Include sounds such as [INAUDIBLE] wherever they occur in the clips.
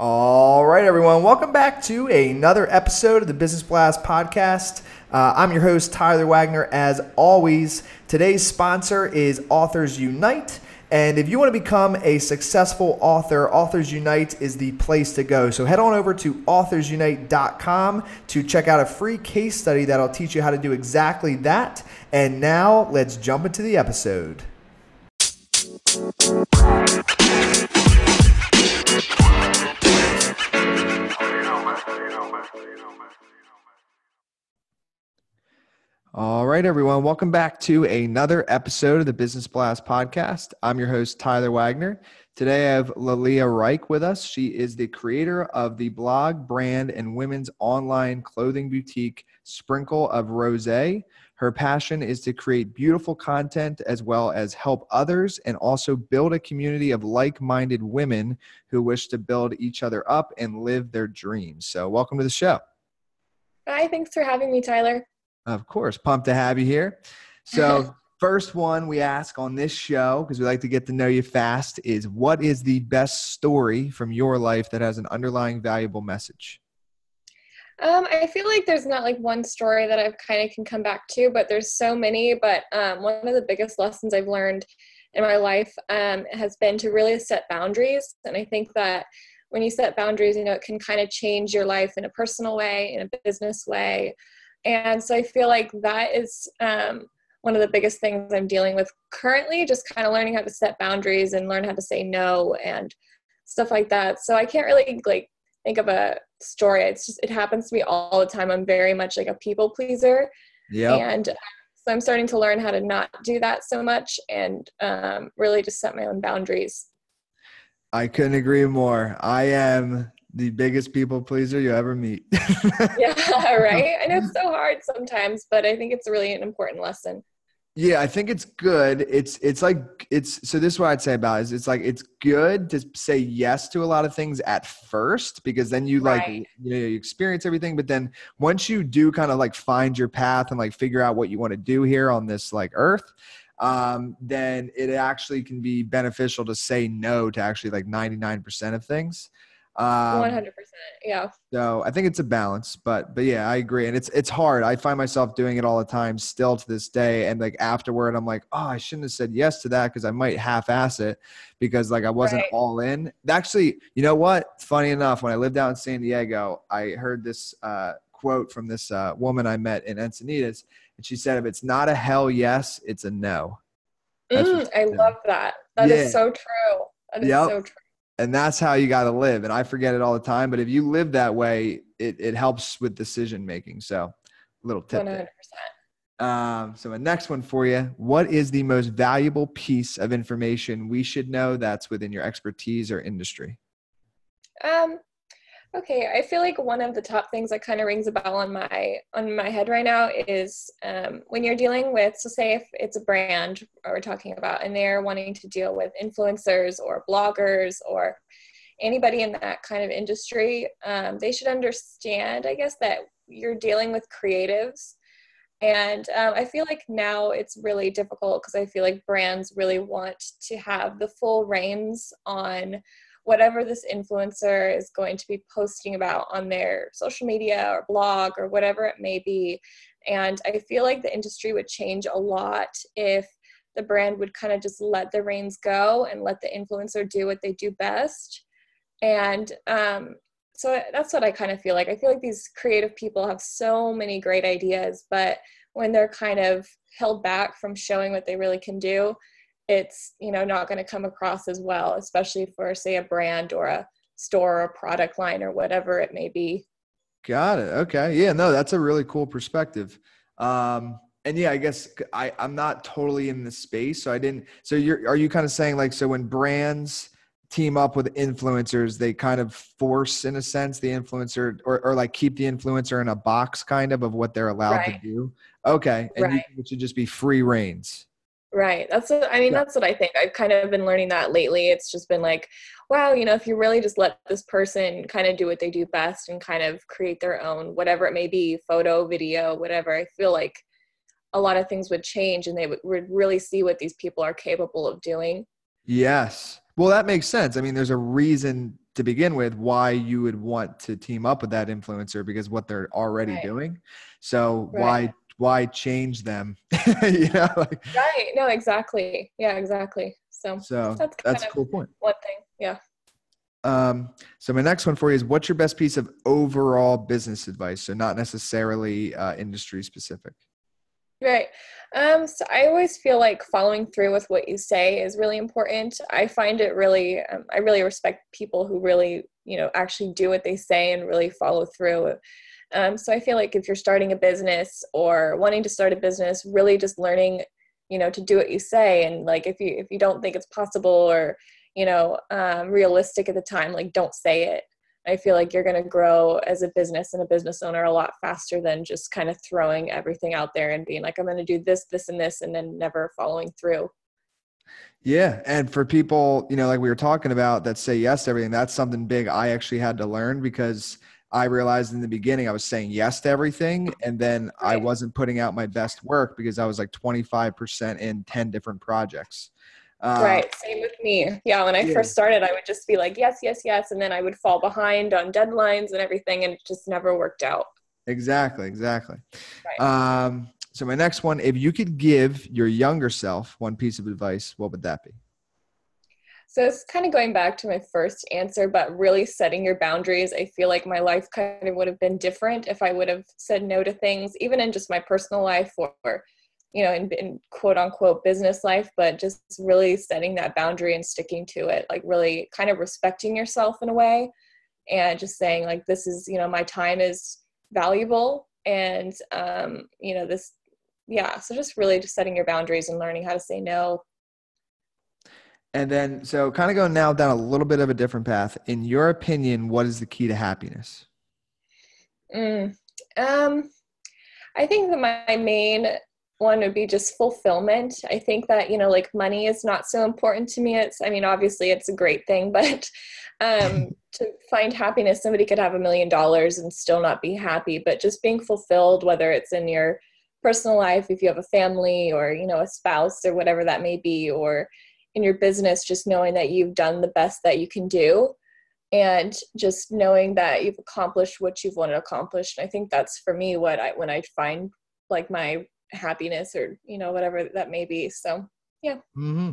All right, everyone. Welcome back to another episode of the Business Blast podcast. Uh, I'm your host, Tyler Wagner. As always, today's sponsor is Authors Unite. And if you want to become a successful author, Authors Unite is the place to go. So head on over to authorsunite.com to check out a free case study that'll teach you how to do exactly that. And now let's jump into the episode. All right, everyone. Welcome back to another episode of the Business Blast podcast. I'm your host, Tyler Wagner. Today I have Lalia Reich with us. She is the creator of the blog, brand, and women's online clothing boutique, Sprinkle of Rose. Her passion is to create beautiful content as well as help others and also build a community of like minded women who wish to build each other up and live their dreams. So, welcome to the show. Hi, thanks for having me, Tyler. Of course, pumped to have you here. So, [LAUGHS] first one we ask on this show, because we like to get to know you fast, is what is the best story from your life that has an underlying valuable message? Um, I feel like there's not like one story that I've kind of can come back to, but there's so many. But um, one of the biggest lessons I've learned in my life um, has been to really set boundaries. And I think that when you set boundaries, you know, it can kind of change your life in a personal way, in a business way, and so I feel like that is um, one of the biggest things I'm dealing with currently, just kind of learning how to set boundaries and learn how to say no and stuff like that. So I can't really like think of a story. It's just, it happens to me all the time. I'm very much like a people pleaser. Yeah. And uh, so I'm starting to learn how to not do that so much and um, really just set my own boundaries. I couldn't agree more. I am the biggest people pleaser you ever meet. [LAUGHS] yeah, [LAUGHS] right. I know it's [LAUGHS] so hard sometimes, but I think it's really an important lesson. Yeah, I think it's good. It's it's like it's so this is what I'd say about it is it's like it's good to say yes to a lot of things at first because then you like right. you know you experience everything, but then once you do kind of like find your path and like figure out what you want to do here on this like earth, um, then it actually can be beneficial to say no to actually like 99% of things. Um, One hundred percent, yeah. So I think it's a balance, but but yeah, I agree, and it's it's hard. I find myself doing it all the time, still to this day, and like afterward, I'm like, oh, I shouldn't have said yes to that because I might half-ass it because like I wasn't right. all in. Actually, you know what? Funny enough, when I lived out in San Diego, I heard this uh, quote from this uh, woman I met in Encinitas, and she said, "If it's not a hell yes, it's a no." Mm, I love that. That yeah. is so true. That is yep. so true and that's how you got to live and i forget it all the time but if you live that way it, it helps with decision making so little tip 100%. There. Um, so a next one for you what is the most valuable piece of information we should know that's within your expertise or industry um, Okay, I feel like one of the top things that kind of rings a bell on my on my head right now is um, when you're dealing with, so say if it's a brand we're talking about, and they're wanting to deal with influencers or bloggers or anybody in that kind of industry, um, they should understand, I guess, that you're dealing with creatives. And um, I feel like now it's really difficult because I feel like brands really want to have the full reins on whatever this influencer is going to be posting about on their social media or blog or whatever it may be. And I feel like the industry would change a lot if the brand would kind of just let the reins go and let the influencer do what they do best. And um, so that's what I kind of feel like. I feel like these creative people have so many great ideas, but when they're kind of held back from showing what they really can do, it's you know not going to come across as well especially for say a brand or a store or a product line or whatever it may be got it okay yeah no that's a really cool perspective um and yeah i guess i i'm not totally in the space so i didn't so you're are you kind of saying like so when brands team up with influencers they kind of force in a sense the influencer or, or like keep the influencer in a box kind of of what they're allowed right. to do okay and right. you, it should just be free reigns Right. That's what I mean, yeah. that's what I think. I've kind of been learning that lately. It's just been like, wow, you know, if you really just let this person kind of do what they do best and kind of create their own, whatever it may be, photo, video, whatever, I feel like a lot of things would change and they would, would really see what these people are capable of doing. Yes. Well, that makes sense. I mean, there's a reason to begin with why you would want to team up with that influencer because what they're already Right. doing. So Right. why why change them? [LAUGHS] you know, like, Right. No, exactly. Yeah, exactly. So so That's that's, kind a cool point. one thing. Yeah. Um, so my next one for you is what's your best piece of overall business advice? So not necessarily uh, industry specific. Right. Um, so I always feel like following through with what you say is really important. I find it really, um, I really respect people who really, you know, actually do what they say and really follow through. Um, so I feel like if you're starting a business or wanting to start a business, really just learning, you know, to do what you say. And like, if you, if you don't think it's possible or, you know, um, realistic at the time, like don't say it. I feel like you're going to grow as a business and a business owner a lot faster than just kind of throwing everything out there and being like, I'm going to do this, this, and this, and then never following through. Yeah. And for people, you know, like we were talking about that say yes to everything, that's something big I actually had to learn because I realized in the beginning I was saying yes to everything. And then I wasn't putting out my best work because I was like 25% in 10 different projects. Uh, right. Same with me. Yeah. When I yeah. first started, I would just be like, yes, yes, yes. And then I would fall behind on deadlines and everything, and it just never worked out. Exactly. Exactly. Right. Um, so my next one, if you could give your younger self one piece of advice, what would that be? So it's kind of going back to my first answer, but really setting your boundaries. I feel like my life kind of would have been different if I would have said no to things, even in just my personal life or, you know, in, in quote unquote business life, but just really setting that boundary and sticking to it, like really kind of respecting yourself in a way and just saying, like, this is, you know, my time is valuable and, um, you know, this, yeah. So just really just setting your boundaries and learning how to say no. And then, so kind of going now down a little bit of a different path. In your opinion, what is the key to happiness? Mm. Um, I think that my main one would be just fulfillment. I think that you know, like money is not so important to me. It's, I mean, obviously it's a great thing, [LAUGHS] but um, to find happiness, somebody could have a million dollars and still not be happy. But just being fulfilled, whether it's in your personal life, if you have a family or you know a spouse or whatever that may be, or in your business, just knowing that you've done the best that you can do and just knowing that you've accomplished what you've wanted to accomplish. And i think that's for me what i when i find like my happiness or you know whatever that may be. So hmm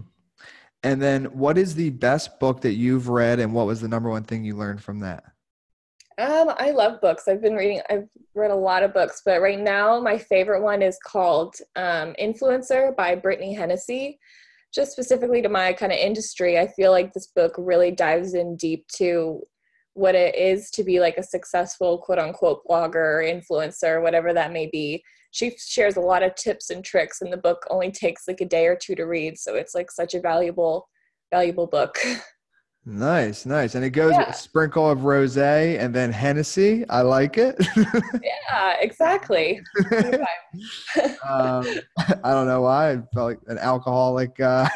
And then, what is the best book that you've read, and what was the number one thing you learned from that? um i love books. I've been reading i've read a lot of books but right now my favorite one is called um, influencer by brittany hennessy just specifically to my kind of industry i feel like this book really dives in deep to what it is to be like a successful quote unquote blogger influencer whatever that may be. She shares a lot of tips and tricks and the book only takes like a day or two to read so it's like such a valuable valuable book [LAUGHS] Nice, nice. And it goes Yeah. with a sprinkle of rose and then Hennessy. I like it. [LAUGHS] yeah exactly [LAUGHS] um, [LAUGHS] I don't know why. I felt like an alcoholic uh,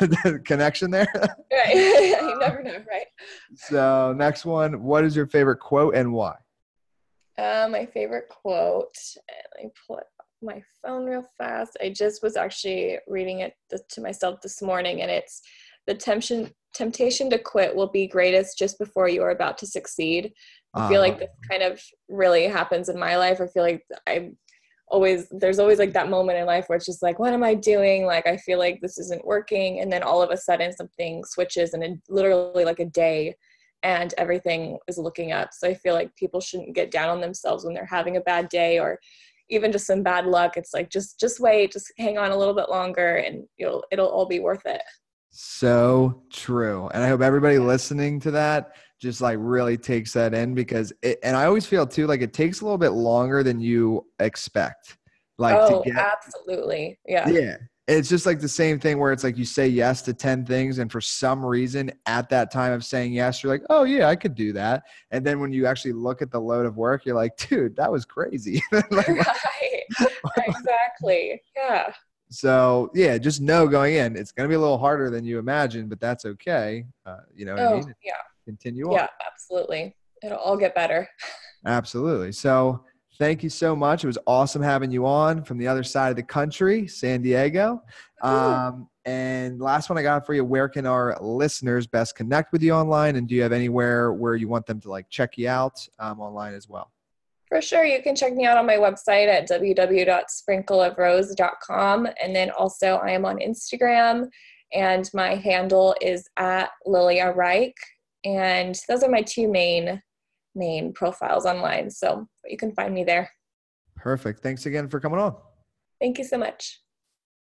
connection there. right you never know right so, next one. What is your favorite quote and why? Uh, my favorite quote. Let me pull it up my phone real fast. I just was actually reading it to myself this morning, and it's the temptation temptation to quit will be greatest just before you are about to succeed. I feel like this uh-huh. kind of really happens in my life. I feel like I'm always there's always like that moment in life where it's just like, what am I doing? Like I feel like this isn't working, and then all of a sudden something switches, and in literally like a day, and everything is looking up. So I feel like people shouldn't get down on themselves when they're having a bad day or even just some bad luck. It's like just just wait, just hang on a little bit longer, and you'll it'll all be worth it. So true. And I hope everybody listening to that just like really takes that in because it, and I always feel too like it takes a little bit longer than you expect. Like oh, to get absolutely, yeah. Yeah. It's just like the same thing where it's like you say yes to 10 things, and for some reason at that time of saying yes, you're like, oh, yeah, I could do that. And then when you actually look at the load of work, you're like, dude, that was crazy. [LAUGHS] Like, [LAUGHS] right. [LAUGHS] exactly. Yeah. So, yeah, just know going in, it's going to be a little harder than you imagine, but that's okay. Uh, you know what I Oh, mean? yeah. Continue on. Yeah, absolutely. It'll all get better. [LAUGHS] Absolutely. So, thank you so much. It was awesome having you on from the other side of the country, San Diego. Um, And last one I got for you, where can our listeners best connect with you online? And do you have anywhere where you want them to like check you out um, online as well? For sure, you can check me out on my website at www.sprinkleofrose.com. And then also, I am on Instagram, and my handle is at Lilia Reich. And those are my two main main profiles online. So you can find me there. Perfect. Thanks again for coming on. Thank you so much.